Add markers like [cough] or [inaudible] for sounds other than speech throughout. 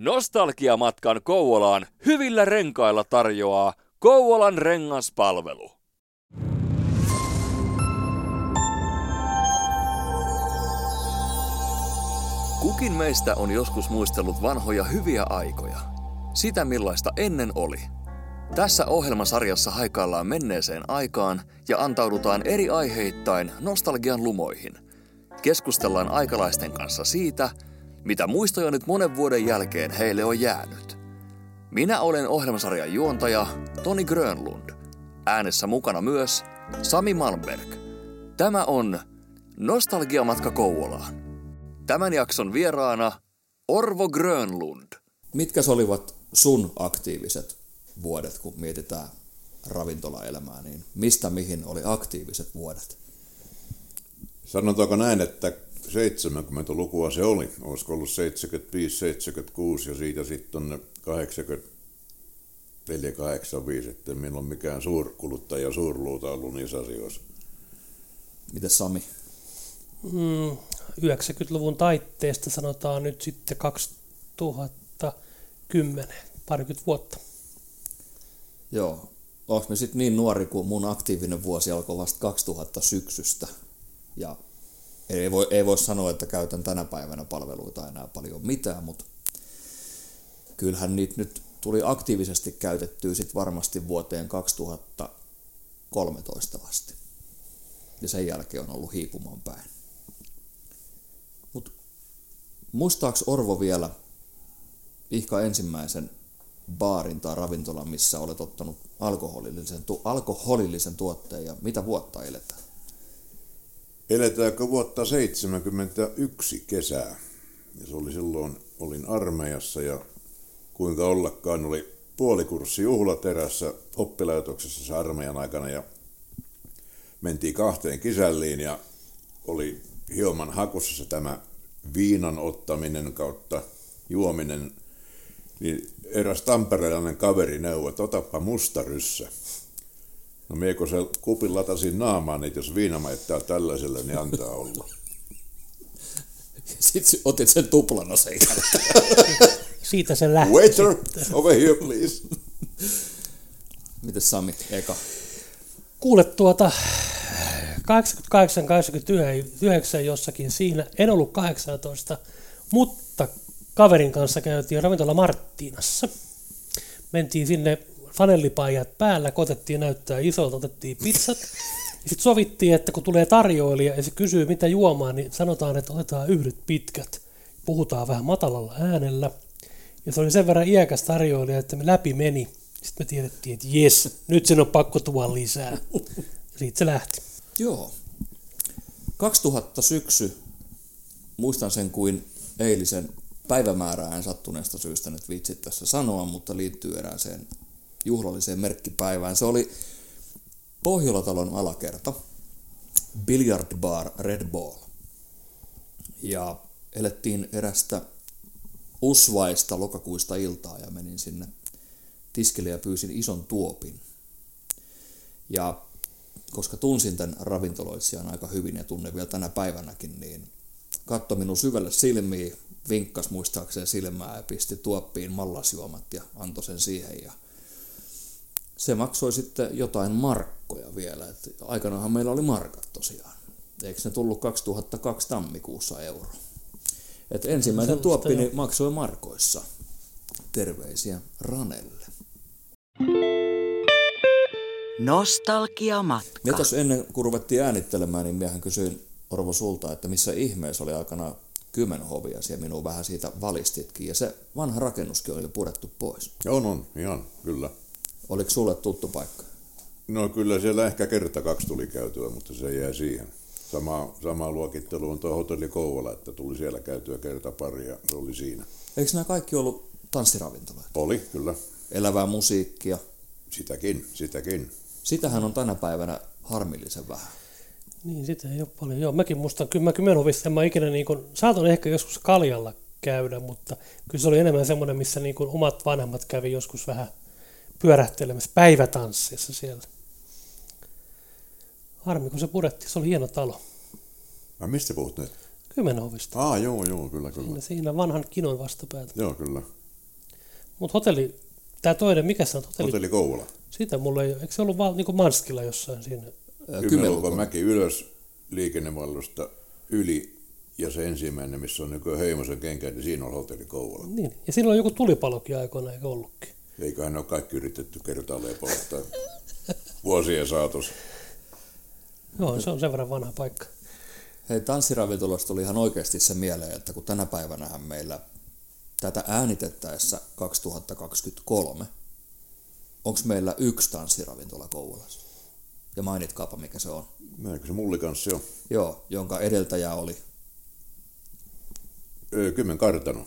Nostalgiamatkan Kouvolaan hyvillä renkailla tarjoaa Kouvolan rengaspalvelu. Kukin meistä on joskus muistellut vanhoja hyviä aikoja. Sitä millaista ennen oli. Tässä ohjelmasarjassa haikaillaan menneeseen aikaan ja antaudutaan eri aiheittain nostalgian lumoihin. Keskustellaan aikalaisten kanssa siitä, mitä muistoja nyt monen vuoden jälkeen heille on jäänyt. Minä olen ohjelmasarjan juontaja Toni Grönlund. Äänessä mukana myös Sami Malmberg. Tämä on Nostalgiamatka Kouvolaan. Tämän jakson vieraana Orvo Grönlund. Mitkä olivat sun aktiiviset vuodet, kun mietitään ravintolaelämää, niin mistä mihin oli aktiiviset vuodet? Sanotaanko näin, että 70-lukua se oli, olisiko ollut 75-76 ja siitä sitten tuonne 84-85, että minä ole mikään suurkuluttaja suurluuta ollut niissä asioissa. Miten Sami? Mm, 90-luvun taitteesta sanotaan nyt sitten 2010, parikymmentä vuotta. Joo. Onko me sitten niin nuori, kuin mun aktiivinen vuosi alkoi vasta 2000 syksystä. Ja ei voi, ei voi sanoa, että käytän tänä päivänä palveluita enää paljon mitään, mutta kyllähän niitä nyt tuli aktiivisesti käytettyä sitten varmasti vuoteen 2013 asti. Ja sen jälkeen on ollut hiipumaan päin. Mutta muistaaks Orvo vielä ihka ensimmäisen baarin tai ravintolan, missä olet ottanut alkoholillisen, tu- alkoholillisen tuotteen ja mitä vuotta eletään? Eletäänkö vuotta 71 kesää? Ja se oli silloin, olin armeijassa ja kuinka ollakaan oli puolikurssi juhlaterässä oppilaitoksessa armeijan aikana ja mentiin kahteen kisälliin ja oli hieman hakussa tämä viinan ottaminen kautta juominen, niin eräs tamperelainen kaveri neuvoi, että otapa musta ryssä. No mie kun se kupin latasin naamaan, että jos viina maittaa tällaiselle, niin antaa olla. Sitten otit sen tuplana sen Siitä se lähti. Waiter, over here please. Miten Sami, eka? Kuule tuota, 88-89 jossakin siinä, en ollut 18, mutta kaverin kanssa käytiin ravintola Marttiinassa. Mentiin sinne fanellipaijat päällä, kotettiin näyttää isolta, otettiin pizzat. Ja sitten sovittiin, että kun tulee tarjoilija ja se kysyy mitä juomaan, niin sanotaan, että otetaan yhdet pitkät. Puhutaan vähän matalalla äänellä. Ja se oli sen verran iäkäs tarjoilija, että me läpi meni. Sitten me tiedettiin, että jes, nyt sen on pakko tuoda lisää. Siitä se lähti. Joo. 2000 syksy, muistan sen kuin eilisen päivämäärään sattuneesta syystä nyt viitsit tässä sanoa, mutta liittyy erääseen juhlalliseen merkkipäivään. Se oli Pohjolatalon alakerta, Billiard Bar Red Ball. Ja elettiin erästä usvaista lokakuista iltaa ja menin sinne tiskille ja pyysin ison tuopin. Ja koska tunsin tämän ravintoloitsijan aika hyvin ja tunnen vielä tänä päivänäkin, niin katso minun syvälle silmiin, vinkkas muistaakseen silmää ja pisti tuoppiin mallasjuomat ja antoi sen siihen. Ja se maksoi sitten jotain markkoja vielä. Et aikanaanhan meillä oli markat tosiaan. Eikö ne tullut 2002 tammikuussa euro? Et ensimmäinen tuoppini maksoi markoissa. Terveisiä Ranelle. Nostalgiamatka. Me tuossa ennen kuin ruvettiin äänittelemään, niin miehän kysyin Orvo sulta, että missä ihmeessä oli aikana Kymenhovia, ja minua vähän siitä valistitkin, ja se vanha rakennuskin oli jo purettu pois. On, on, ihan, kyllä. Oliko sulle tuttu paikka? No kyllä siellä ehkä kerta kaksi tuli käytyä, mutta se jää siihen. Sama, sama luokittelu on tuo hotelli Kouvola, että tuli siellä käytyä kerta pari ja se oli siinä. Eikö nämä kaikki ollut tanssiravintoloita? Oli, kyllä. Elävää musiikkia. Sitäkin, sitäkin. Sitähän on tänä päivänä harmillisen vähän. Niin, sitä ei ole paljon. Joo, mäkin muistan, kyllä mä Kymenhovissa en mä ikinä, niin kuin, saatoin ehkä joskus kaljalla käydä, mutta kyllä se oli enemmän semmoinen, missä niin kuin omat vanhemmat kävi joskus vähän pyörähtelemässä päivätanssissa siellä. Harmi, kun se puretti, se oli hieno talo. Mä mistä puhut nyt? Kymenhovista. Aa, joo, joo, kyllä, kyllä. Siinä, siinä vanhan kinon vastapäätä. Joo, kyllä. Mutta hotelli, tämä toinen, mikä se on? Hotelli, Hotelli Kouvola. Sitä mulla ei. Eikö se ollut vaan niin Manskilla jossain siinä? Ää, Kymmenlukon mäki ylös liikennemallusta yli ja se ensimmäinen, missä on nykyään Heimosen kenkä, niin siinä on hotelli Kouvola. Niin. Ja siinä on joku tulipalokin aikoina, eikö ollutkin? Eiköhän ne ole kaikki yritetty kertaalleen polttaa vuosien saatossa. Joo, se on sen verran vanha paikka. Hei, tanssiravintolasta tuli ihan oikeasti se mieleen, että kun tänä päivänä meillä tätä äänitettäessä 2023, onko meillä yksi tanssiravintola Kouvolassa? Ja mainitkaapa, mikä se on. Näinkö se mullikanssi on? Joo, jonka edeltäjä oli, Öö, Kymmen kartano.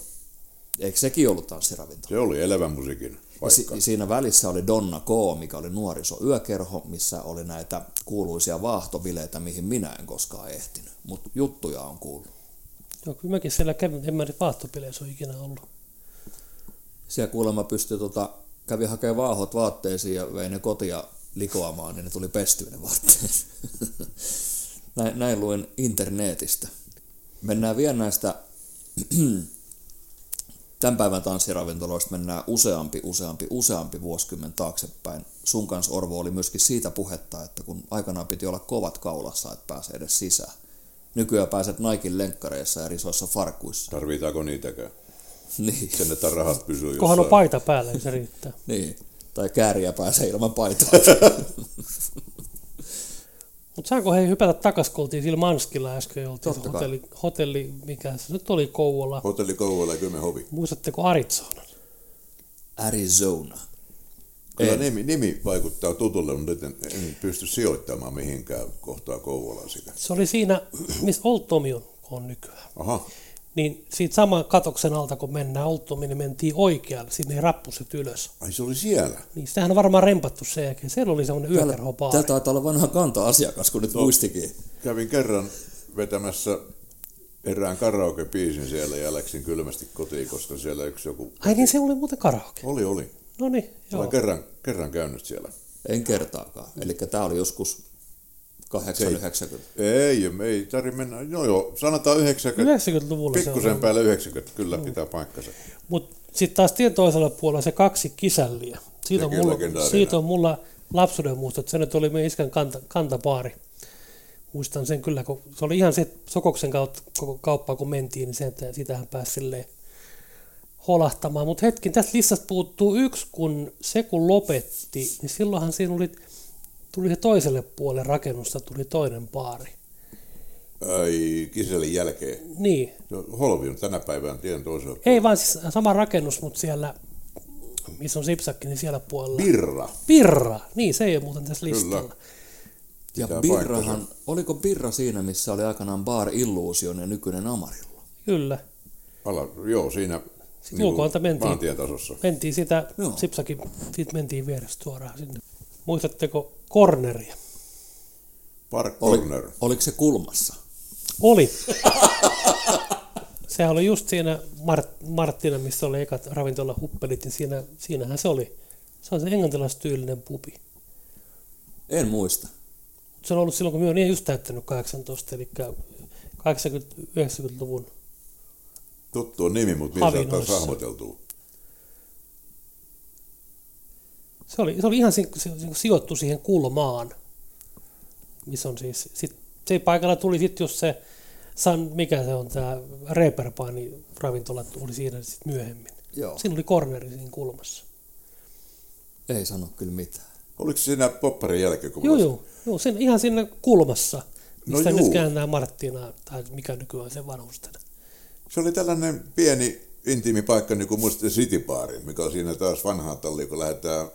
Eikö sekin ollut tanssiravintola? Se oli elävän musiikin paikka. si- siinä välissä oli Donna K, mikä oli nuorisoyökerho, missä oli näitä kuuluisia vaahtobileitä, mihin minä en koskaan ehtinyt. Mutta juttuja on kuullut. Joo, kyllä mäkin siellä kävin, en mä nyt vaahtopeleissä ole ikinä ollut. Siellä kuulemma pystyi, tota, kävi hakemaan vaahot vaatteisiin ja vei ne kotia likoamaan, niin ne tuli pestyä ne vaatteet. [laughs] näin, näin luin internetistä. Mennään vielä näistä tämän päivän tanssiravintoloista mennään useampi, useampi, useampi vuosikymmen taaksepäin. Sun kanssa Orvo oli myöskin siitä puhetta, että kun aikanaan piti olla kovat kaulassa, että pääsee edes sisään. Nykyään pääset Naikin lenkkareissa ja risoissa farkuissa. Tarvitaanko niitäkään? [laughs] Niin. Sen, että rahat pysyy Kohan on jossain. paita päällä, niin se riittää. [laughs] Niin. Tai kääriä pääsee ilman paitaa. [laughs] Mutta saanko hei hypätä takas, kun oltiin sillä Manskilla äsken, oltiin Totta kai. hotelli, hotelli, mikä se nyt oli Kouvola. Hotelli Kouvola ja Kymen hovi. Muistatteko Arizonan? Arizona. Kyllä nimi, nimi vaikuttaa tutulle, mutta en, en pysty sijoittamaan mihinkään kohtaa Kouvolaa sitä. Se oli siinä, missä Old Tommy on, on nykyään. Aha, Niin siitä saman katoksen alta, kun mennään Old Tommy, niin mentiin oikealle, sinne rappuset ylös. ai se oli siellä. Niin sitähän on varmaan rempattu sen jälkeen. Siellä oli semmoinen yökerhobaari. Täällä taitaa olla vanha kanta-asiakas, kun nyt muistikin. Kävin kerran vetämässä erään karaoke-biisin siellä ja läksin kylmästi kotiin, koska siellä yksi joku... Ai niin se oli muuten karaoke. Oli, oli. No niin, joo. Olen kerran, kerran käynyt siellä. En kertaakaan. Eli tämä oli joskus 890. Ei, ei tarvitse mennä. No joo, sanotaan 90. 90-luvulla se Pikkusen päälle 90, kyllä pitää paikkansa. Mutta sitten taas tien toisella puolella se kaksi kisälliä. Siitä on, mulla, siitä on mulla lapsuuden muistot. Se nyt oli meidän iskän kanta, kantapaari. Muistan sen kyllä, kun se oli ihan se Sokoksen kautta koko kauppaa, kun mentiin, niin se, että sitähän pääsi silleen holahtamaan. Mutta hetki, tästä listasta puuttuu yksi, kun se kun lopetti, niin silloinhan siinä oli, tuli se toiselle puolelle rakennusta, tuli toinen baari. Ai, kiselin jälkeen. Niin, No, Holvi on tänä päivänä tien toisella ei vaan siis sama rakennus, mutta siellä, missä on Sipsakki, niin siellä puolella. Birra. Birra, niin se ei ole muuten tässä Kyllä. listalla. Ja Pitää Birrahan, paikkansa. oliko Birra siinä, missä oli aikanaan Bar Illusion ja nykyinen Amarillo? Kyllä. Ala, joo, siinä Sitten ulkoilta mentiin. maantietasossa. Mentiin sitä, Joo. Sipsakin, siitä mentiin vierestä suoraan sinne. Muistatteko Corneria? Park Oli, Corner. oliko se kulmassa? Oli. [laughs] Sehän oli just siinä Mart- Marttina, missä oli ekat ravintola huppelit, niin siinä, siinähän se oli. Se on se englantilaistyylinen pubi. En muista. Se on ollut silloin, kun minä olen just täyttänyt 18, eli 80-90-luvun. Tuttu on nimi, mutta missä saattaa Havinoissa. Se oli, se oli ihan se, se sijoittu siihen kulmaan, missä on siis, sit, se paikalla tuli sitten just se, San, mikä se on tämä Reeperbahni ravintola tuli siinä sitten myöhemmin. Joo. Siinä oli corneri siinä kulmassa. Ei sano kyllä mitään. Oliko se siinä popparin jälkeen? Kun Joo, joo, joo siinä, ihan siinä kulmassa, No mistä no juu. nyt käännää Marttinaa, tai mikä nykyään se vanhustena. Se oli tällainen pieni intiimi paikka, niin kuin muistatte City Bar, mikä on siinä taas vanhaa tallia, kun lähdetään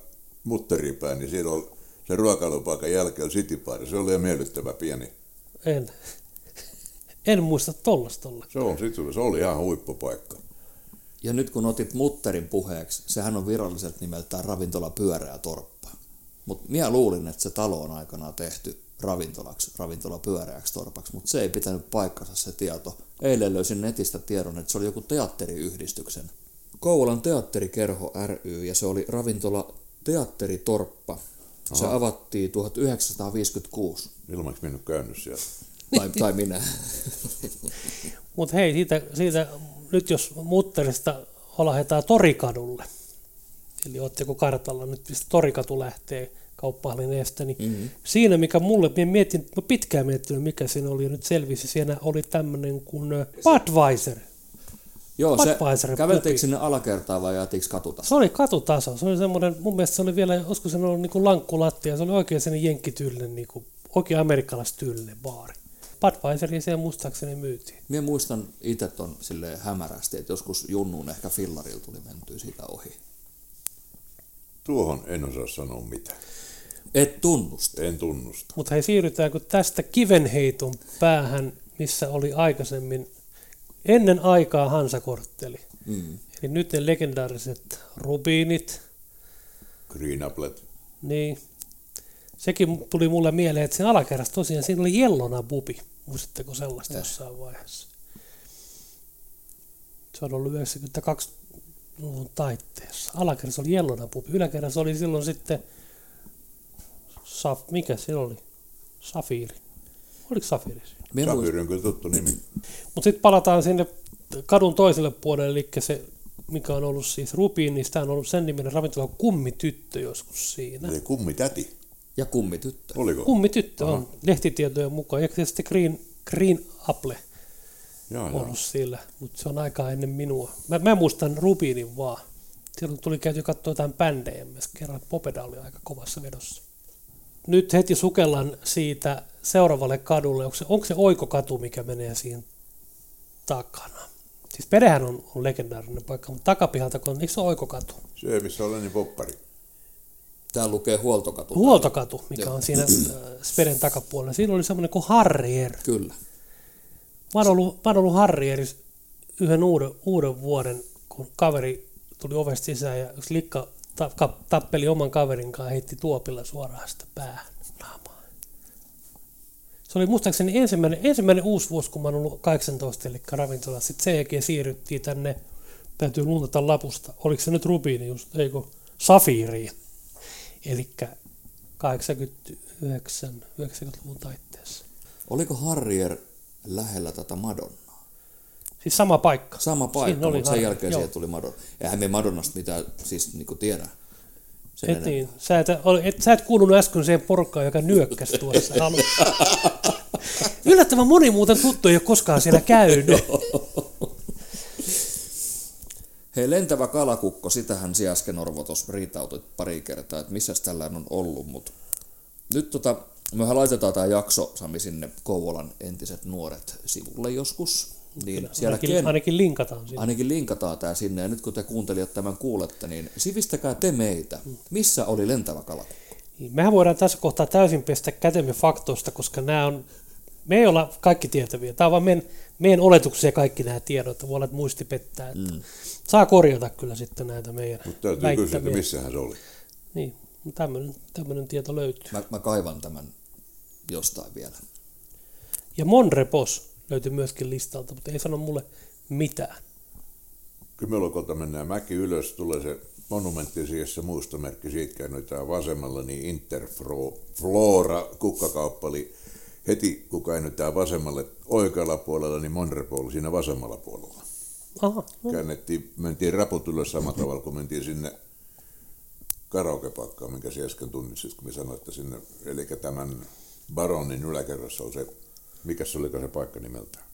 mutteripään, niin siellä on se ruokailupaikan jälkeen on City Bar. Se oli miellyttävä pieni. En, en muista tollasta olla. Se, on, se oli ihan huippupaikka. Ja nyt kun otit Mutterin puheeksi, sehän on viralliset nimeltään ravintola Pyöreä Torppa. Mutta minä luulin, että se talo on aikanaan tehty ravintolaksi, ravintola Pyöreäksi Torpaksi, mutta se ei pitänyt paikkansa se tieto. Eilen löysin netistä tiedon, että se oli joku teatteriyhdistyksen. Kouvolan teatterikerho ry ja se oli ravintola Teatteritorppa. Se avattiin 1956, Ilmaksi minun käynyt siellä. tai, tai minä. Mutta hei, siitä, siitä, nyt jos Mutterista holahetaan Torikadulle, Eli ootteko kartalla nyt, mistä Torikatu lähtee kauppahallin eestä, niin mm-hmm. siinä, mikä mulle, mä mietin, mä pitkään miettinyt, mikä siinä oli, ja nyt selvisi, siinä oli tämmöinen kuin Budweiser. Joo, Budweiser se, käveltiinkö sinne alakertaan vai jäätiinkö katuta? Se oli katutaso. Se oli semmoinen, mun mielestä se oli vielä, olisiko se ollut niin kuin lankkulattia, se oli oikein sellainen jenkkityylinen, niin kuin, oikein amerikkalaistyylinen baari. Budweiseria siellä muistaakseni myytiin. Minä muistan itse ton silleen hämärästi, että joskus junnuun ehkä fillarilla tuli mentyä siitä ohi. Tuohon en osaa sanoa mitään. Et tunnusta. En tunnusta. Mutta hei, siirrytäänkö tästä kivenheiton päähän, missä oli aikaisemmin ennen aikaa Hansakortteli. Mm. Eli nyt ne legendaariset rubiinit, Green Applet. niin sekin tuli mulle mieleen, että siinä alakerrassa tosiaan siinä oli jellona bubi. Muistatteko sellaista jossain vaiheessa? Se on ollut 92-luvun taitteessa. Alakerrassa oli jellona bubi. Yläkerrassa oli silloin sitten, saf, mikä se oli? Safiiri. Oliko Safiiri Safiri on kyllä tuttu nimi. Mutta sitten palataan sinne kadun toiselle puolelle, eli se, mikä on ollut siis Rubiin, niin sitä on ollut sen niminen ravintola kuin Kummityttö joskus siinä. Eli kummitäti. ja kummityttö. Oliko? Kummityttö on lehtitietojen mukaan, ja sitten Green, Green Apple Jaa, on jaa. ollut siellä, mutta se on aikaa ennen minua. Mä, mä muistan Rubiinin vaan. Silloin tuli käyty katsoa jotain bändejä, myös kerran Popeda oli aika kovassa vedossa. Nyt heti sukellan siitä seuraavalle kadulle. Onko se, onko se oikokatu, mikä menee siinä takana? Siis Perehän on, on legendaarinen paikka, mutta takapihalta, kun on, eikö se ole oikokatu? Se, missä on Lenni Poppari. Tää lukee huoltokatu. Huoltokatu, mikä Joo. on siinä äh, Speden takapuolella. Siinä oli semmoinen kuin Harrier. Kyllä. Mä oon ollut, mä oon ollut Harrieris yhden uuden, uuden vuoden, kun kaveri tuli ovesta sisään ja yksi likka ta, ka, tappeli oman kaverin kanssa ja heitti tuopilla suoraan sitä päähän. Se oli muistaakseni ensimmäinen, ensimmäinen uusi vuosi, kun mä ollut 18, eli ravintola. Sitten sen jälkeen siirryttiin tänne, täytyy luntata lapusta. Oliko se nyt rubiini just, eikö, safiiriin. Eli 89, 90-luvun taitteessa. Oliko Harrier lähellä tätä Madonnaa? Siis sama paikka. Sama paikka, Siinä oli mutta sen Harrier, jälkeen joo. siihen tuli Madonna. Eihän me Madonnasta mitään siis niinku tiedä. Sen Et niin. Sä et, et, sä et kuulunut äsken siihen porukkaan, joka nyökkäsi tuossa [laughs] alussa. Yllättävän moni muuten tuttu ei ole koskaan siellä käynyt. [laughs] Hei, lentävä kalakukko, sitähän sinä äsken Orvo tuossa riitautit pari kertaa, että missä tällainen on ollut, mutta nyt tota, mehän laitetaan tämä jakso, Sami, sinne Kouvolan entiset nuoret sivulle joskus, niin siellä Ainakin, ken, ainakin linkataan sinne. ainakin linkataan tämä sinne, ja nyt kun te kuuntelijat tämän kuulette, niin sivistäkää te meitä, missä oli lentävä kalakukko? Niin, Mehän voidaan tässä kohtaa täysin pestä kätemme faktoista, koska nämä on, me ei olla kaikki tietäviä. Tämä on vaan meidän, meidän oletuksia kaikki nämä tiedot. Voi olla, että muisti pettää. Että mm. Saa korjata kyllä sitten näitä meidän Mutta täytyy kysyä, että väittämiä. missähän se oli. Niin, tämmöinen, tämmöinen tieto löytyy. Mä, mä kaivan tämän jostain vielä. Ja Monrepos löytyy myöskin listalta, mutta ei sano mulle mitään. Kymelokolta mennään mäki ylös, tulee se monumentti siihen, se muistomerkki, siitä käännytään vasemmalla, niin Interflora kukkakauppa oli heti, kun käännytään vasemmalle oikealla puolella, niin Monrepol siinä vasemmalla puolella. Aha, no, Käännettiin, mentiin raput ylös samalla tavalla, kun mentiin sinne karaokepakkaan, minkä sinä äsken tunnistit, kun minä sanoin, että sinne, eli tämän baronin yläkerrassa on se, mikä se oliko se paikka nimeltään?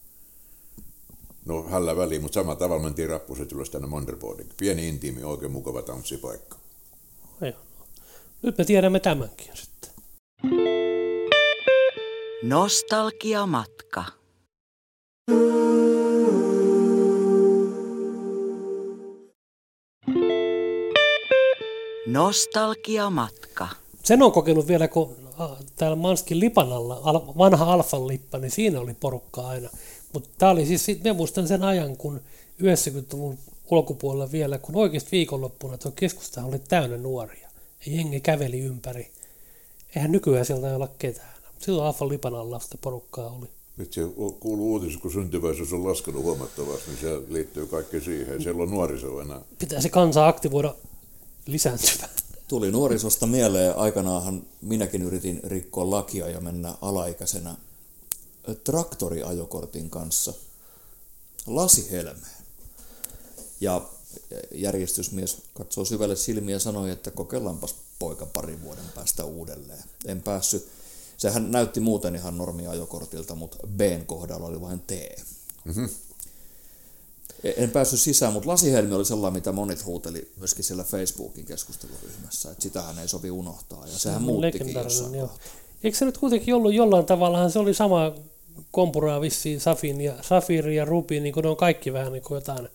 No hällä väliin, mutta samalla tavalla mentiin rappuset ylös tänne Monderboardin. Pieni intiimi, oikein mukava tanssipaikka. joo. Nyt me tiedämme tämänkin sitten. Nostalgiamatka. Nostalgiamatka. Sen on kokenut vielä, kun täällä Manskin lipan alla, al, vanha Alfan lippa, niin siinä oli porukkaa aina. Mutta tämä oli siis, sit- mä muistan sen ajan, kun 90-luvun ulkopuolella vielä, kun oikeasti viikonloppuna tuo keskusta oli täynnä nuoria. Ja jengi käveli ympäri. Eihän nykyään sieltä ei olla ketään. Silloin Alfan lipan alla sitä porukkaa oli. Nyt se kuuluu uutisissa, kun syntyväisyys on laskenut huomattavasti, niin se liittyy kaikki siihen. Siellä on nuoriso enää. Pitää se kansa aktivoida lisääntyvään. Tuli nuorisosta mieleen, aikanaanhan minäkin yritin rikkoa lakia ja mennä alaikäisenä traktoriajokortin kanssa lasihelmeen. Ja järjestysmies katsoo syvälle silmiä ja sanoi, että kokeillaanpas poika parin vuoden päästä uudelleen. En päässyt. Sehän näytti muuten ihan normia ajokortilta, mutta Bn kohdalla oli vain T. Mm-hmm. En päässyt sisään, mutta lasihelmi oli sellainen, mitä monit huuteli myöskin siellä Facebookin keskusteluryhmässä, että sitähän ei sovi unohtaa, ja sehän muuttikin jossain joo. Eikö se nyt kuitenkin ollut jollain tavalla, se oli sama kompuraa vissiin Safin ja, Safiri ja Rubi, niin kuin ne on kaikki vähän niin kuin jotain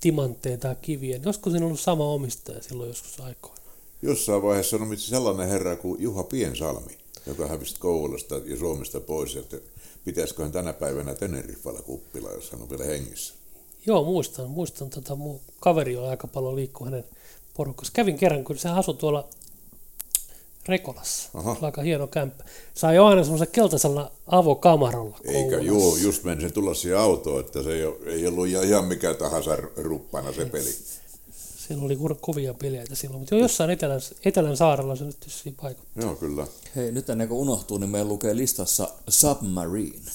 timantteja tai kiviä. Joskus siinä on ollut sama omistaja silloin joskus aikoina. Jossain vaiheessa on sellainen herra kuin Juha Piensalmi, joka hävisi Kouvolasta ja Suomesta pois, että pitäisiköhän tänä päivänä Teneriffalla kuppila, jos hän on vielä hengissä. Joo, muistan. Muistan, tota, mun kaveri on aika paljon liikkuu hänen porukassa. Kävin kerran, kun se asui tuolla Rekolassa. Aha. Aika hieno kämppä. Sai jo aina semmoisen keltaisella avokamaralla Eikä, joo, just menisin tulla siihen autoon, että se ei, ei ollut ihan mikä tahansa ruppana se peli. Siellä oli kovia pelejä silloin, mutta jo jossain Etelän, Etelän saarella se nyt siinä vaikuttaa. Joo, kyllä. Hei, nyt ennen kuin unohtuu, niin meillä lukee listassa Submarine.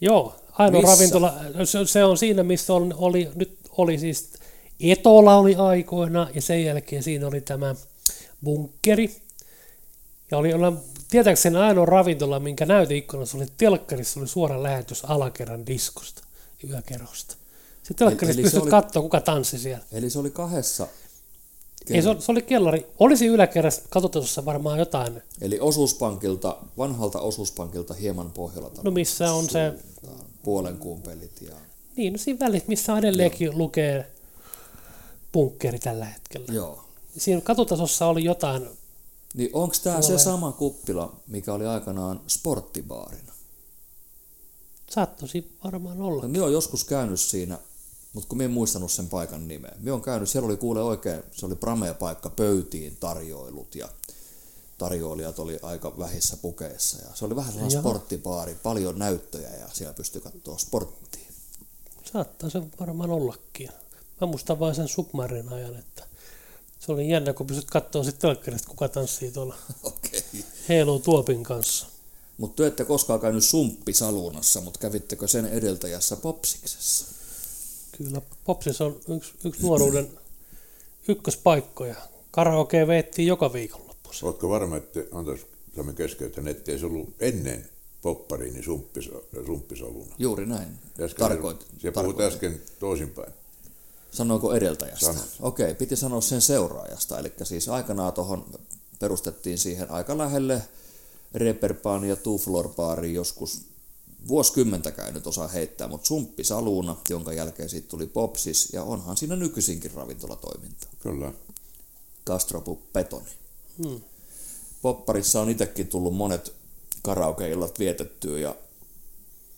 Joo, ainoa missä? ravintola, se, se on siinä, missä on, oli, nyt oli siis Etola oli aikoina ja sen jälkeen siinä oli tämä bunkkeri. Ja oli olla, tietääkseni ainoa ravintola, minkä näyteikkunassa oli telkkarissa, oli suora lähetys alakerran diskosta, yökerrosta. Se telkkarissa pystyt oli... katsoa, kuka tanssi siellä. Eli se oli kahdessa ei, se, se oli kellari. Olisi yläkerrassa katsotussa varmaan jotain. Eli osuuspankilta, vanhalta osuuspankilta hieman pohjalla. No missä on se... Puolen kuun pelit ja... Niin, no siinä välissä, missä edelleenkin Joo. lukee bunkkeri tällä hetkellä. Joo. Siinä katotasossa oli jotain... Niin onko tämä se sama kuppila, mikä oli aikanaan sporttibaarina? Saattosi varmaan olla. No, minä olen joskus käynyt siinä mutta kun minä en muistanut sen paikan nimeä. Minä on käynyt, siellä oli kuule oikein, se oli pramea paikka, pöytiin tarjoilut ja tarjoilijat oli aika vähissä pukeissa. Ja se oli vähän sellainen sporttipaari, paljon näyttöjä ja siellä pystyi katsoa sporttia. Saattaa se varmaan ollakin. Mä muistan vain sen submarin ajan, että se oli jännä, kun pystyt katsoa sitten telkkarista, kuka tanssii tuolla [laughs] okay. Heiluu Tuopin kanssa. Mutta te ette koskaan käynyt sumppisalunassa, mutta kävittekö sen edeltäjässä Popsiksessa? Kyllä, Popsis on yksi, yksi nuoruuden ykköspaikkoja. Karaoke veettiin joka viikonloppu. Oletko varma, että, antaisi Sami keskeytän, ettei se ollut ennen poppariin niin sumppis, sumppisoluna? Juuri näin. Äsken, Tarkoit, se puhut äsken toisinpäin. Sanoiko edeltäjästä? Sano. Okei, piti sanoa sen seuraajasta. Eli siis aikanaan tuohon perustettiin siihen aika lähelle Reeperbaan ja Two joskus vuosikymmentä käynyt osaa heittää, mutta sumppi saluuna, jonka jälkeen siitä tuli popsis, ja onhan siinä nykyisinkin ravintolatoiminta. Kyllä. Gastropu Petoni. Hmm. Popparissa on itsekin tullut monet karaokeillat vietettyä ja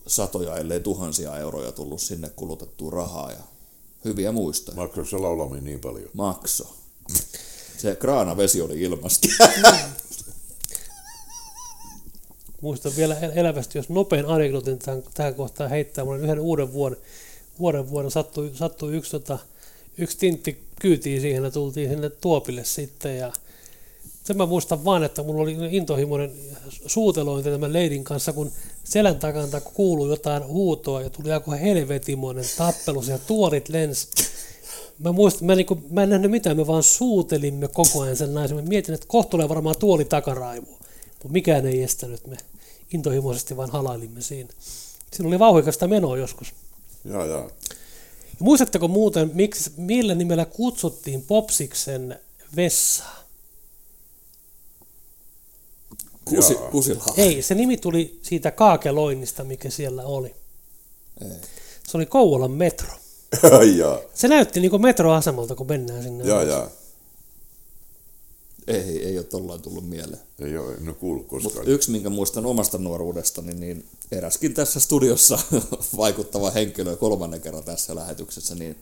satoja, ellei tuhansia euroja tullut sinne kulutettua rahaa ja hyviä muistoja. Maksoiko se laulaminen niin paljon? Makso. Se kraanavesi oli ilmasta. [laughs] muistan vielä elävästi, jos nopein anekdotin tähän, tähän kohtaan heittää. Mulla yhden uuden vuoden, vuoden vuonna sattui, sattui yksi, tota, yksi tintti kyytiin siihen ja tultiin sinne Tuopille sitten. Ja sen mä muistan vaan, että mulla oli intohimoinen suutelointi tämän leidin kanssa, kun selän takana kuului jotain huutoa ja tuli joku helvetimoinen tappelu, ja tuolit lens. Mä muistan, mä, niinku, mä en nähnyt mitään, me vaan suutelimme koko ajan sen naisen. Mä mietin, että kohta tulee varmaan tuoli takaraivoa. Mutta mikään ei estänyt, me intohimoisesti vain halailimme siinä. Siinä oli vauhikasta menoa joskus. Joo, joo. Ja muistatteko muuten, miksi, millä nimellä kutsuttiin Popsiksen vessaa? Kusi, kusila. Ei, se nimi tuli siitä kaakeloinnista, mikä siellä oli. Ei. Se oli Kouvolan metro. [laughs] se näytti niin kuin metroasemalta, kun mennään sinne. Joo, joo. Ei, ei ole tollaan tullut mieleen. Ei ole, en ole kuullut koskaan. Mut yksi, minkä muistan omasta nuoruudestani, niin eräskin tässä studiossa [laughs] vaikuttava henkilö kolmannen kerran tässä lähetyksessä, niin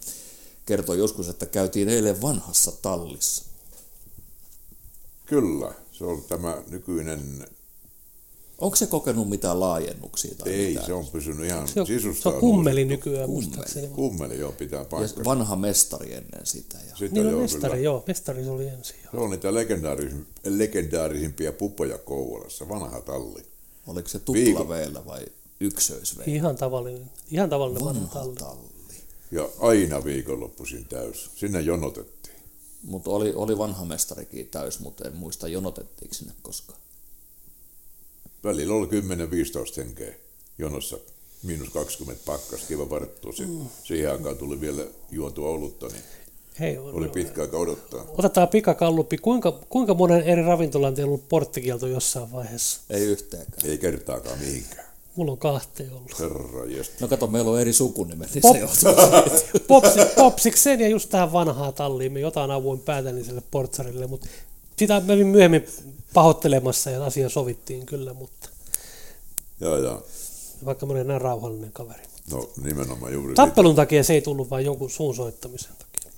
kertoi joskus, että käytiin eilen vanhassa tallissa. Kyllä, se on tämä nykyinen Onko se kokenut mitään laajennuksia? Tai Ei, mitään? se on pysynyt ihan se on, sisustaan. Se on kummeli nykyään kummeli. Kummeli, joo, pitää paikkaa. Ja vanha mestari ennen sitä. Ja... sitä niin, joo, mestari, kyllä. joo. Mestari se oli ensin. Joo. Se on niitä legendaaris- legendaarisimpia pupoja Kouvolassa, vanha talli. Oliko se tuplaveellä vai yksöisveellä? Ihan tavallinen, ihan tavallinen vanha, vanha talli. talli. Ja aina viikonloppuisin täys. Sinne jonotettiin. Mutta oli, oli vanha mestarikin täys, mutta en muista jonotettiinko sinne koskaan. Välillä oli 10-15 henkeä jonossa. Miinus 20 pakkas, kiva varttu. Se, siihen aikaan tuli vielä juotua olutta, niin Hei, oli pitkä aika odottaa. otetaan pikakalluppi. Kuinka, kuinka monen eri ravintolan teillä on ollut porttikielto jossain vaiheessa? Ei yhteenkään. Ei kertaakaan mihinkään. Mulla on kahteen ollut. Herra jästä. No kato, meillä on eri sukunimet, niin Pop- se johtuu. [laughs] Popsi, popsikseen ja just tähän vanhaa talliin. Me jotain avoin päätäniselle portsarille, mutta sitä myöhemmin pahoittelemassa ja asia sovittiin kyllä, mutta Joo, joo. vaikka mä olin näin rauhallinen kaveri. No nimenomaan juuri sitä. Tappelun takia se ei tullut vain jonkun suun soittamisen takia.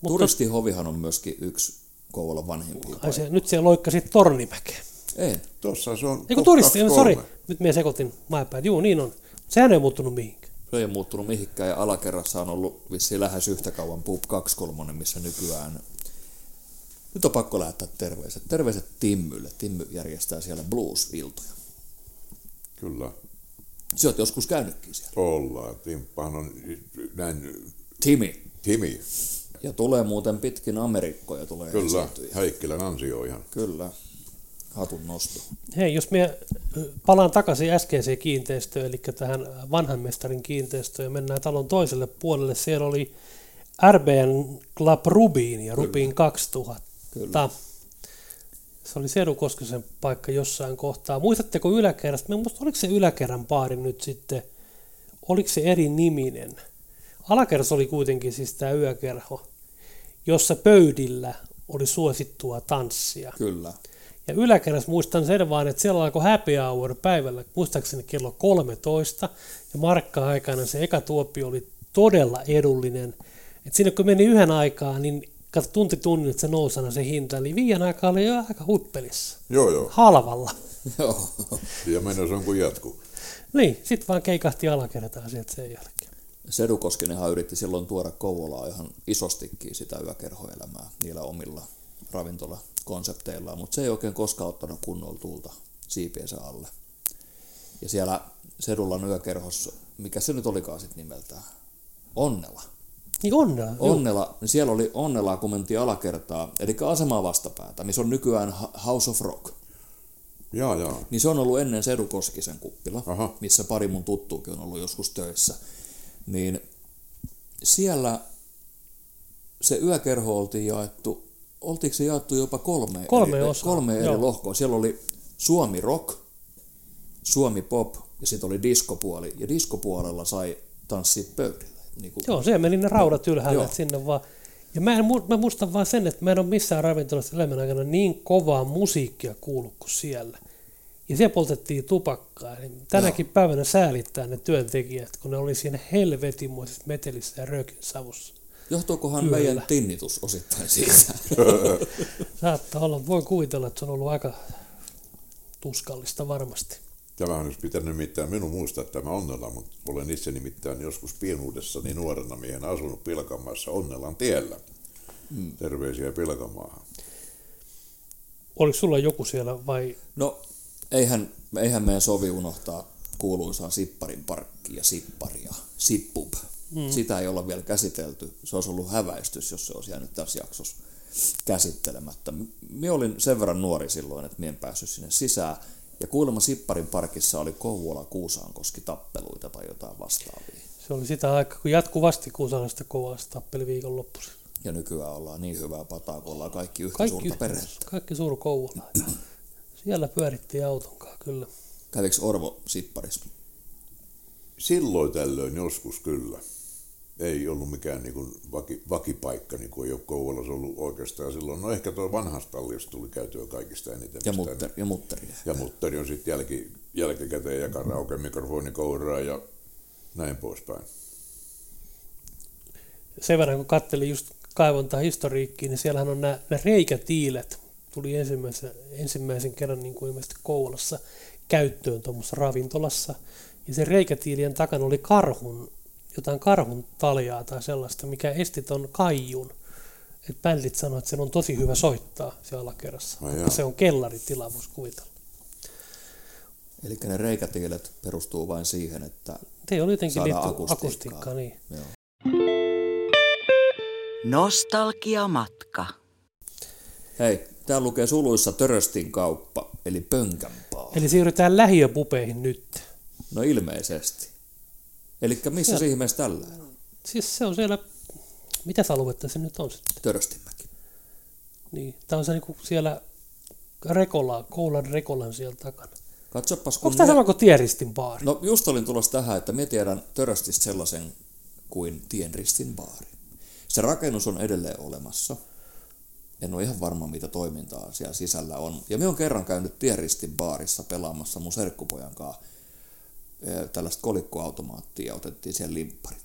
Mutta Turistihovihan on myöskin yksi Kouvolan vanhimpia. ai se, nyt siellä loikkasit Tornimäkeen. Ei, Tossa se on Eikö turisti, 23. sori, nyt minä sekoitin maapäin. Juu, niin on. Sehän ei muuttunut mihinkään. se ei ole muuttunut mihinkään ja alakerrassa on ollut vissiin lähes yhtä kauan Pub 23, missä nykyään... Nyt on pakko lähettää terveiset. Terveiset Timmylle. Timmy järjestää siellä blues-iltoja. Kyllä. Sä oot joskus käynytkin siellä. Ollaan. Timppahan on näin Timi. Timi. Ja tulee muuten pitkin Amerikkoja tulee Kyllä. esiintyjiä. Heikkilän ansio ihan. Kyllä. Hatun nosto. Hei, jos minä palaan takaisin äskeiseen kiinteistöön, eli tähän vanhan mestarin kiinteistöön, ja mennään talon toiselle puolelle. Siellä oli RBN Club Rubin ja Rubin 2000. Kyllä. Se oli Sedu Koskisen paikka jossain kohtaa. Muistatteko yläkerrasta? Mä muista, oliko se yläkerran baari nyt sitten, oliko se eri niminen? Alakerrassa oli kuitenkin siis tämä yökerho, jossa pöydillä oli suosittua tanssia. Kyllä. Ja yläkerrassa muistan sen vaan, että siellä alkoi happy hour päivällä, muistaakseni kello 13, ja markka-aikana se eka tuoppi oli todella edullinen. Et sinne kun meni yhden aikaa, niin kato tunti tunnin, että se nousi aina se hinta, eli viiden aikaa oli jo aika huppelissa. Joo, joo. Halvalla. [laughs] Joo. Ja mennä se on kuin jatku. Niin, sitten vaan keikahti alakertaan sieltä sen jälkeen. Sedu Koskinenhan yritti silloin tuoda Kouvolaa ihan isostikin sitä yökerhoelämää niillä omilla ravintolakonsepteillaan, mutta se ei oikein koskaan ottanut kunnolla tuulta siipiensä alle. Ja siellä Sedullan yökerhossa, mikä se nyt olikaan sitten nimeltään? Onnela. Niin onnella. On. Onnela, niin siellä oli Onnelaa, kun mentiin alakertaa, eli asemaa vastapäätä, missä on nykyään House of Rock. Jaa, jaa. Niin se on ollut ennen Sedu Koskisen kuppila, Aha. missä pari mun tuttuukin on ollut joskus töissä. Niin siellä se yökerho oltiin jaettu, oltiinko se jaettu jopa kolme, Kolme eri, osaa, kolme eri joo. lohkoa. Siellä oli Suomi Rock, Suomi Pop ja sitten oli diskopuoli. Ja diskopuolella sai tanssia pöydillä. Niin kuin, Joo, siellä meni ne raudat ylhäällä, Joo. sinne vaan. Ja mä, en, mä muistan vaan sen, että mä en ole missään ravintolassa elämän aikana niin kovaa musiikkia kuullut kuin siellä. Ja siellä poltettiin tupakkaa. Eli tänäkin päivänä säälittää ne työntekijät, kun ne oli siinä helvetimoisessa metelissä ja röökin savussa. Johtuukohan Kyllä. meidän tinnitus osittain siitä? [laughs] Saattaa olla, voi kuvitella, että se on ollut aika tuskallista varmasti. Tämähän olisi pitänyt nimittäin minun muistaa tämä Onnela, mutta olen itse nimittäin joskus pienuudessani nuorena miehen asunut Pilkanmaassa Onnelan tiellä. Mm. Terveisiä Pilkanmaahan. Oliko sulla joku siellä vai No, eihän, eihän meidän sovi unohtaa kuuluisaa Sipparin parkkia, Sipparia, Sippub. Mm. Sitä ei olla vielä käsitelty. Se olisi ollut häväistys, jos se olisi jäänyt tässä jaksossa käsittelemättä. Minä olin sen verran nuori silloin, että minä en päässyt sinne sisään. Ja kuulemma Sipparin parkissa oli Kouvola Kuusaankoski tappeluita tai jotain vastaavia. se oli sitä aikaa, kun jatkuvasti Kuusalasta kovasta tappeli viikonloppuisin. Ja nykyään ollaan niin hyvää pataa, kun ollaan kaikki yhtä Kaikki, suurta perhettä. kaikki suuru Kouvola. Siellä pyörittiin autonkaan, kyllä. Kävikö Orvo Sipparissa? Silloin tällöin joskus kyllä. Ei ollut mikään niin kuin vaki, vakipaikka, niin kuin ei ole Kouvolassa ollut oikeastaan silloin. No ehkä tuo vanhasta tallista tuli käytyä kaikista eniten. Ja, mutter, ja mutteria. ja mutteri on sitten jälki, jälkikäteen ja karaoke mikrofoni kouraa ja näin poispäin. Sen verran, kun kattelin just kaivontaa historiikkiin, niin siellähän on nämä, nämä reikätiilet. Tuli ensimmäisen, ensimmäisen kerran niin kuin ilmeisesti Kouvolassa käyttöön tuommoisessa ravintolassa. Ja se reikätiilien takana oli karhun, jotain karhun taljaa tai sellaista, mikä esti ton kaijun. Et bändit sanoivat, että sen on tosi hyvä soittaa siellä alakerrassa. Jaa. se on kellaritila, voisi kuvitella. Eli ne reikätiilet perustuu vain siihen, että Te oli jotenkin saada liittyy akustiikkaa. akustiikkaan. Niin. Joo. Nostalgiamatka. Hei, täällä lukee suluissa Töröstin kauppa, eli Pönkänpaa. Eli siirrytään lähiöpupeihin nyt. No ilmeisesti. Eli missä se ihmeessä tällä on? Siis se on siellä, mitä aluetta se nyt on sitten? Töröstinmäki. Niin, tämä on se niinku siellä Rekola, Koulan Rekolan siellä takana. Katsopas, kun Onko tämä me- sama kuin Tieristin baari? No just olin tulossa tähän, että me tiedän Töröstistä sellaisen kuin Tienristin baari. Se rakennus on edelleen olemassa. En ole ihan varma, mitä toimintaa siellä sisällä on. Ja me on kerran käynyt Tienristin baarissa pelaamassa mun serkkupojan kanssa tällaista kolikkoautomaattia ja otettiin siellä limpparit.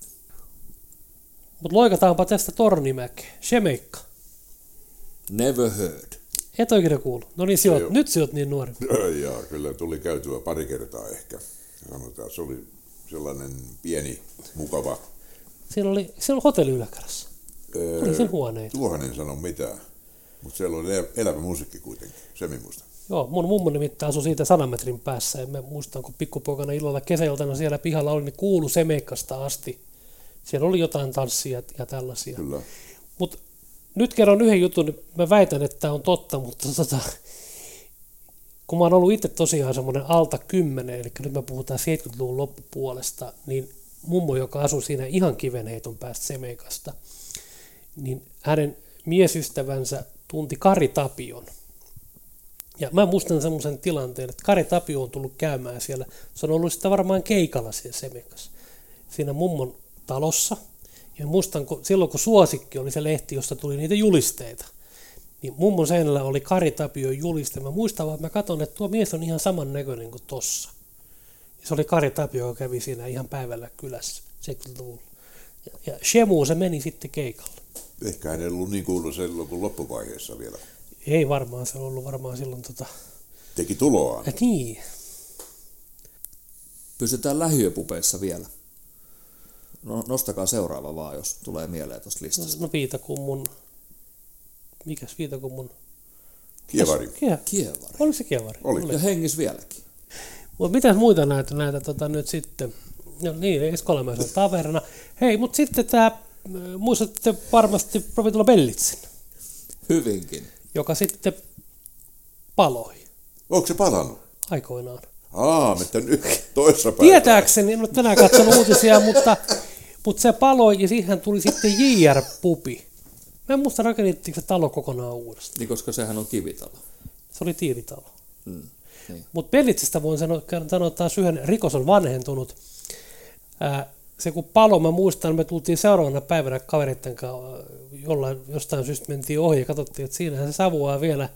Mutta loikataanpa tästä Tornimäkeen. Shemeikka. Never heard. Et oikein kuulu. No niin, sijoit, Joo. nyt sijoit niin nuori. Ja kyllä tuli käytyä pari kertaa ehkä. Sanotaan, se oli sellainen pieni, mukava. Siinä oli, siinä oli hotelli yläkerrassa. Oli sen huoneita. Tuohan en sano mitään. Mutta siellä oli el- elävä musiikki kuitenkin, se minä muistan. Joo, mun mummo nimittäin asui siitä sadan metrin päässä. Ja mä muistan, kun pikkupoikana illalla kesäiltana siellä pihalla oli, niin kuulu Semeikkasta asti. Siellä oli jotain tanssia ja tällaisia. Kyllä. Mutta nyt kerron yhden jutun, niin mä väitän, että tämä on totta, mutta tota, kun mä oon ollut itse tosiaan semmoinen alta 10, eli nyt me puhutaan 70-luvun loppupuolesta, niin mummo, joka asui siinä ihan kivenheiton päästä Semeikasta, niin hänen miesystävänsä tunti Kari Tapion. Ja mä muistan semmoisen tilanteen, että Kari Tapio on tullut käymään siellä. Se on ollut sitä varmaan keikalla siellä Semekassa. Siinä mummon talossa. Ja muistan, kun, silloin kun Suosikki oli se lehti, josta tuli niitä julisteita, niin mummon seinällä oli Kari Tapion juliste. Mä muistan vaan, että mä katson, että tuo mies on ihan saman näköinen kuin tossa. Ja se oli Kari Tapio, joka kävi siinä ihan päivällä kylässä 70-luvulla. Ja, ja Shemu se meni sitten keikalle. Ehkä hän ei ollut niin kuulu silloin kuin loppuvaiheessa vielä. Ei varmaan, se on ollut varmaan silloin tota... Teki tuloaan. Ja niin, Pysytään lähiöpupeissa vielä. No, nostakaa seuraava vaan, jos tulee mieleen tuosta listasta. no Viitakummun... Mikäs Viitakummun? Kievari. Kie... Kievari. Oli se kievari? Oli. Ja hengis vieläkin. Mutta mitäs muita näitä, näitä tota, nyt sitten? No niin, Eskolamisen taverna. Hei, mutta sitten tämä, muistatte varmasti Rovitola Bellitsin, Hyvinkin. Joka sitten paloi Onko se palannut? aikoinaan. Aa, mutta [laughs] nyt toissa päivänä. Tietääkseni, en ole tänään katsonut uutisia, [laughs] mutta, mutta se paloi ja siihen tuli sitten JR Pupi. Mä en muista rakennettiinko se talo kokonaan uudestaan. Niin, koska sehän on kivitalo. Se oli tiilitalo. Mm. Niin. Mutta Bellitsistä voin sanoa, sanoa taas yhden, rikos on vanhentunut. Ää, se kun palo, mä muistan, me tultiin seuraavana päivänä kavereiden kanssa, jollain, jostain syystä mentiin ohi ja katsottiin, että siinähän se savuaa vielä.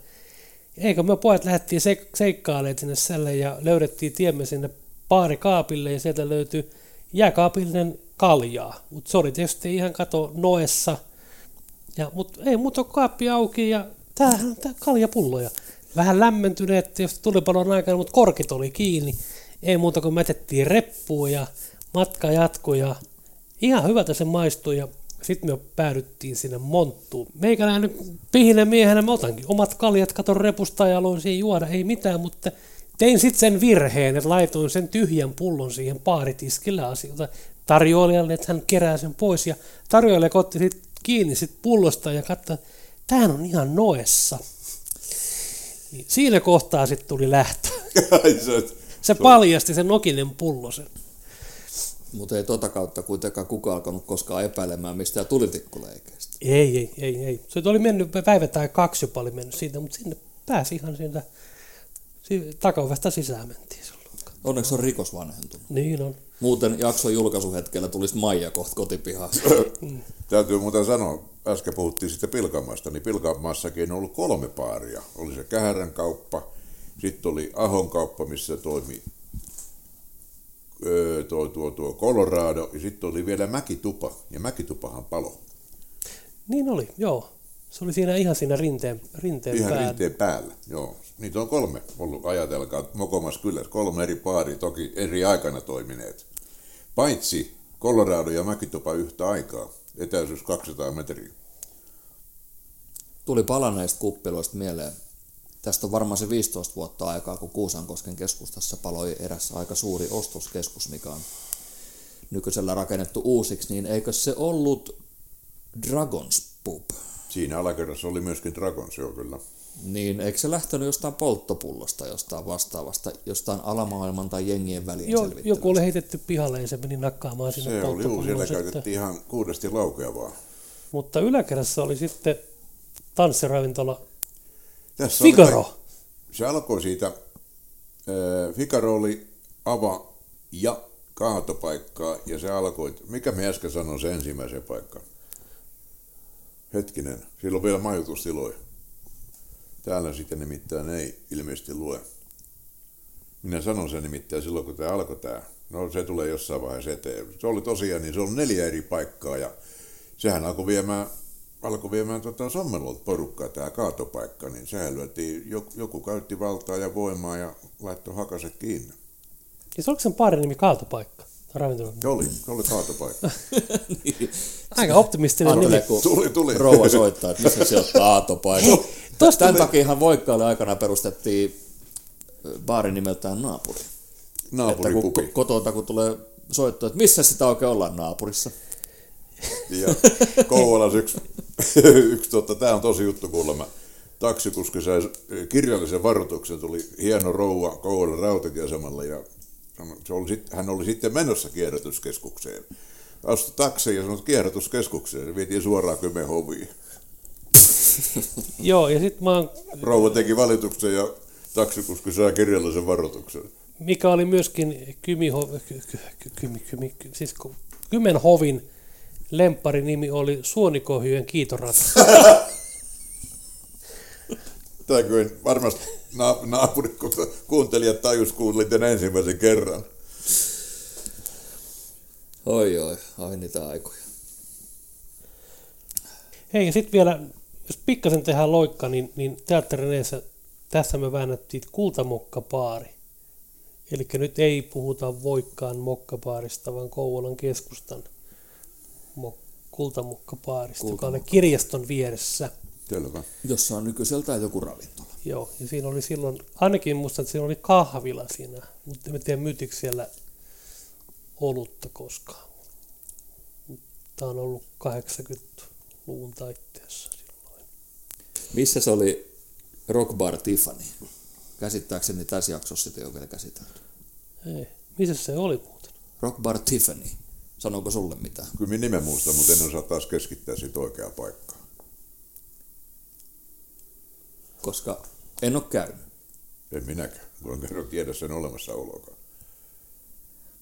Eikö me pojat lähdettiin se, seikkailemaan sinne selle ja löydettiin tiemme sinne baarikaapille ja sieltä löytyi jääkaapillinen kaljaa. Mutta se oli tietysti ihan kato noessa. Ja, mutta ei muuta kaappi auki ja tämähän on tää kaljapulloja. Vähän lämmentyneet tietysti tulipalon aikana, mutta korkit oli kiinni. Ei muuta kuin mätettiin reppuun ja matka jatkui ja ihan hyvältä se maistui ja sitten me päädyttiin sinne monttuun. Meikäläinen pihinen miehenä mä otankin omat kaljat katon repusta ja aloin siihen juoda, ei mitään, mutta tein sitten sen virheen, että laitoin sen tyhjän pullon siihen baaritiskille asioita tarjoilijalle, että hän kerää sen pois ja tarjoilija otti sit kiinni sit pullosta ja katsoi, että tämähän on ihan noessa. Niin siinä kohtaa sitten tuli lähtö. [laughs] Se- Se paljasti sen nokinen pullosen. Mutta ei tota kautta kuitenkaan kukaan alkanut koskaan epäilemään mistään tulitikkuleikeistä. Ei, ei, ei, ei. Se oli mennyt päivä tai kaksi jopa oli mennyt siitä, mutta sinne pääsi ihan siitä si- takaovesta sisään mentiin silloin. Onneksi on rikos vanhentunut. Niin on. Muuten jakson julkaisuhetkellä tulisi Maija kohta kotipihassa. Täytyy muuten sanoa, äsken puhuttiin sitten Pilkanmaasta, niin Pilkanmaassakin on ollut kolme paaria. Oli se Kähärän kauppa, sitten oli Ahon kauppa, missä toimi öö, tuo, tuo, tuo Colorado, ja sitten oli vielä Mäkitupa, ja Mäkitupahan palo. Niin oli, joo. Se oli siinä ihan siinä rinteen, rinteen Ihan päällä. rinteen päällä, joo. Niitä on kolme ollut, ajatelkaa, Mokomas kylässä, kolme eri paaria, toki eri aikana toimineet. Paitsi Colorado ja Mäkitupa yhtä aikaa, etäisyys 200 metriä. Tuli palaneista kuppiloista mieleen. Tästä on varmaan se 15 vuotta aikaa, kun Kuusankosken keskustassa paloi eräs aika suuri ostoskeskus, mikä on nykyisellä rakennettu uusiksi, niin eikö se ollut Dragons Pub? Siinä alakerrassa oli myöskin Dragons, joo kyllä. Niin, eikö se lähtenyt jostain polttopullosta, jostain vastaavasta, jostain alamaailman tai jengien välien Jo, selvittämisestä? joku oli heitetty pihalle ja se meni nakkaamaan sinne Se oli, juu, siellä käytettiin ihan kuudesti laukea vaan. Mutta yläkerrassa oli sitten tanssiravintola Tässä oli Figaro. ka- se alkoi siitä, Figaro oli ava ja kaatopaikkaa, ja se alkoi, mikä me äsken sanoi se ensimmäisen paikkaan? Hetkinen, silloin vielä majoitustiloja. Täällä sitten nimittäin ei ilmeisesti lue. Minä sanon sen nimittäin silloin, kun tämä alkoi tämä. No se tulee jossain vaiheessa eteen. Se oli tosiaan, niin se on neljä eri paikkaa ja sehän alkoi viemään, alkoi viemään tota Sommelolta porukkaa tämä kaatopaikka, niin sehän lyötiin, joku, joku käytti valtaa ja voimaa ja laittoi hakaset kiinni. Ja se oliko sen paarin nimi Kaatopaikka? Ravintola. Se oli, se oli kaatopaikka. [laughs] Aika optimistinen nimi. kun Tuli, tuli. rouva soittaa, että missä se on kaatopaikka. tosta Tämän tuli- takiahan Voikkaalle aikana perustettiin baari nimeltään Naapuri. Että kun Naapuripubi. ko- kotota, kun tulee soittaa, että missä sitä oikein ollaan naapurissa. Ja Kouvolassa yksi, [laughs] yksi tota, tämä on tosi juttu kuulemma. Taksikuski sai kirjallisen varoituksen, tuli hieno rouva Kouvolan rautatieasemalle ja se oli sit, hän oli sitten menossa kierrätyskeskukseen. Astui taksiin ja sanoi, kierrätyskeskukseen. Se vietiin suoraan Kymen hoviin. [laughs] Joo, ja sitten mä oon, Rouva teki valituksen ja taksikuski sai kirjallisen varoituksen. mikä oli myöskin Kymiho, ky, ky, ky, kymi, kymi, ky, siis Kymenhovin lempparinimi oli Suonikohyjen kiitorat. [laughs] Tämä kyllä varmasti na- naapurit, kun kuuntelijat tajus kuulit tämän ensimmäisen kerran. Oi oi, ai niitä aikoja. Hei, ja sitten vielä, jos pikkasen tehdään loikka, niin, niin teatterin edessä, tässä me väännettiin kultamokkapaari. Eli nyt ei puhuta Voikkaan mokkapaarista, vaan Kouvolan keskustan mok- kultamokkapaarista, joka oli kirjaston vieressä. Selvä. Jossa on nykyiseltään joku ravintola. Joo, ja siinä oli silloin, ainakin musta, että siinä oli kahvila siinä, mutta en tiedä myytikö siellä olutta koskaan. Tämä on ollut 80-luvun taitteessa silloin. Missä se oli Rock Bar Tiffany? Käsittääkseni tässä jaksossa sitä ei ole vielä käsitelty. Ei. Missä se oli muuten? Rock Bar Tiffany. Sanooko sulle mitään? Kyllä minä nimen muistan, mutta en osaa taas keskittää siitä oikeaa paikkaa. Koska en ole käynyt. En minäkään. Kun en kerran tiedä sen olemassaolokaan.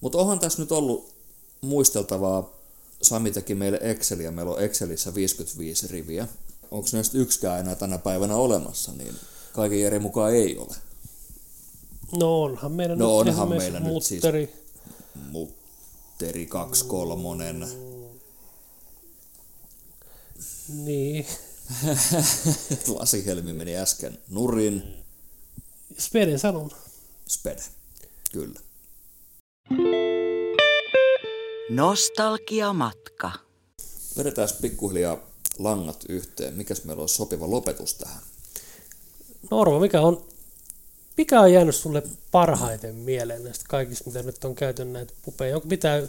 Mutta onhan tässä nyt ollut muisteltavaa. Sami teki meille Exceliä. Meillä on Excelissä 55 riviä. Onko näistä yksikään enää tänä päivänä olemassa, niin kaiken järjen mukaan ei ole. No onhan meillä No nyt onhan meillä nyt siis- mutteri. Mutteri 23. Niin. [laughs] Lasihelmi meni äsken nurin. Speden sanon. Spede. Kyllä. Nostalgiamatka. Vedetään pikkuhiljaa langat yhteen. Mikäs meillä olisi sopiva lopetus tähän? Norma, mikä on, mikä on jäänyt sulle parhaiten mieleen näistä kaikista, mitä nyt on käyty näitä pupeja? Onko mitään,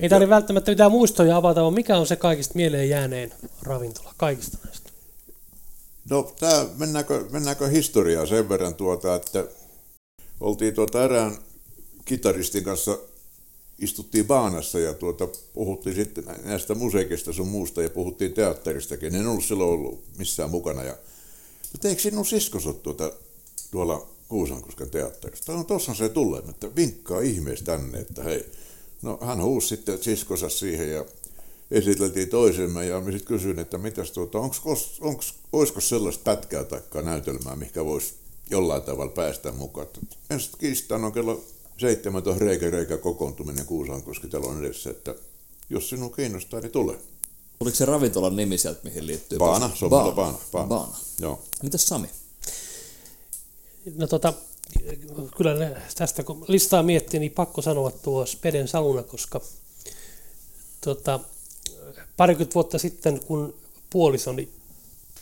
ei tarvitse välttämättä mitään muistoja avata, vaan mikä on se kaikista mieleen jääneen ravintola kaikista näistä? No, tää, mennäänkö, mennäänkö historiaa sen verran tuota, että oltiin tuota erään kitaristin kanssa, istuttiin baanassa ja tuota, puhuttiin sitten näistä musiikista sun muusta ja puhuttiin teatteristakin. En ollut silloin ollut missään mukana. Ja, mutta eikö sinun siskos ole tuota, tuolla Kuusankosken teatterista? No tuossa se tulee, että vinkkaa ihmeessä tänne, että hei. No hän huusi sitten siskonsa siihen ja esiteltiin toisemme ja mä sitten kysyin, että mitäs tuota, onks, onks, onks, olisiko sellaista pätkää tai näytelmää, mikä voisi jollain tavalla päästä mukaan. Ensin kiistaan on kello 17 reikä reikä kokoontuminen Kuusankoski talon edessä, että jos sinun kiinnostaa, niin tule. Oliko se ravintolan nimi sieltä, mihin liittyy? Baana, Baana. Baana. Baana. Baana. Joo. Mitäs Sami? No tota, kyllä ne, tästä kun listaa miettii, niin pakko sanoa tuo Speden saluna, koska tota, parikymmentä vuotta sitten, kun puolisoni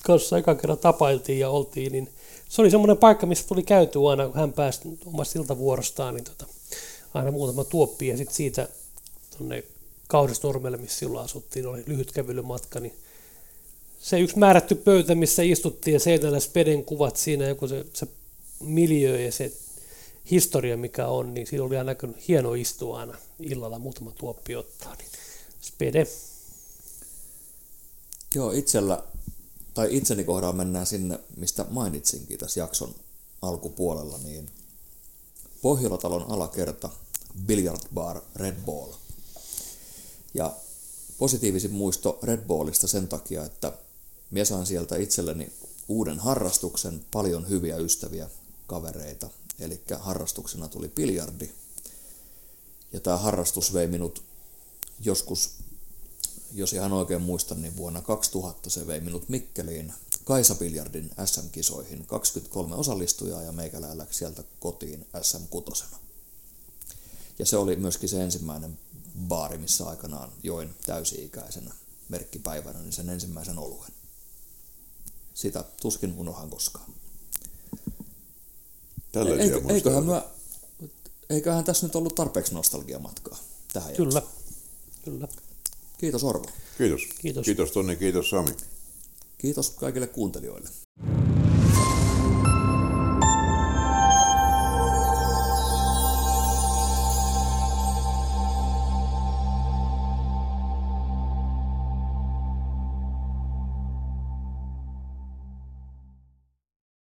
kanssa ekan kerran tapailtiin ja oltiin, niin se oli semmoinen paikka, missä tuli käytyä aina, kun hän pääsi omasta iltavuorostaan, niin tota, aina muutama tuoppi ja sitten siitä tuonne Kaurisnurmelle, missä silloin asuttiin, oli lyhyt kävelymatka, niin se yksi määrätty pöytä, missä istuttiin ja seinällä Speden kuvat siinä, joku se, se miljö ja se historia, mikä on, niin siinä oli aina hieno istua aina illalla muutama tuoppi ottaa. Niin Spede. Joo, itsellä, tai itseni kohdalla mennään sinne, mistä mainitsinkin tässä jakson alkupuolella, niin Pohjolatalon alakerta, Billiard Bar Red Ball. Ja positiivisin muisto Red Ballista sen takia, että minä saan sieltä itselleni uuden harrastuksen, paljon hyviä ystäviä, kavereita. Eli harrastuksena tuli biljardi. Ja tämä harrastus vei minut joskus, jos ihan oikein muistan, niin vuonna 2000 se vei minut Mikkeliin Kaisa Biljardin SM-kisoihin. 23 osallistujaa ja meikälää läksi sieltä kotiin SM-6. Ja se oli myöskin se ensimmäinen baari, missä aikanaan join täysi-ikäisenä merkkipäivänä niin sen ensimmäisen oluen. Sitä tuskin unohan koskaan. Tällaisia Eikö, muistoja. eiköhän, mä, eiköhän tässä nyt ollut tarpeeksi nostalgiamatkaa tähän Kyllä, jaksoon. kyllä. Kiitos Orvo. Kiitos. Kiitos. Kiitos Tonni, kiitos Sami. Kiitos kaikille kuuntelijoille.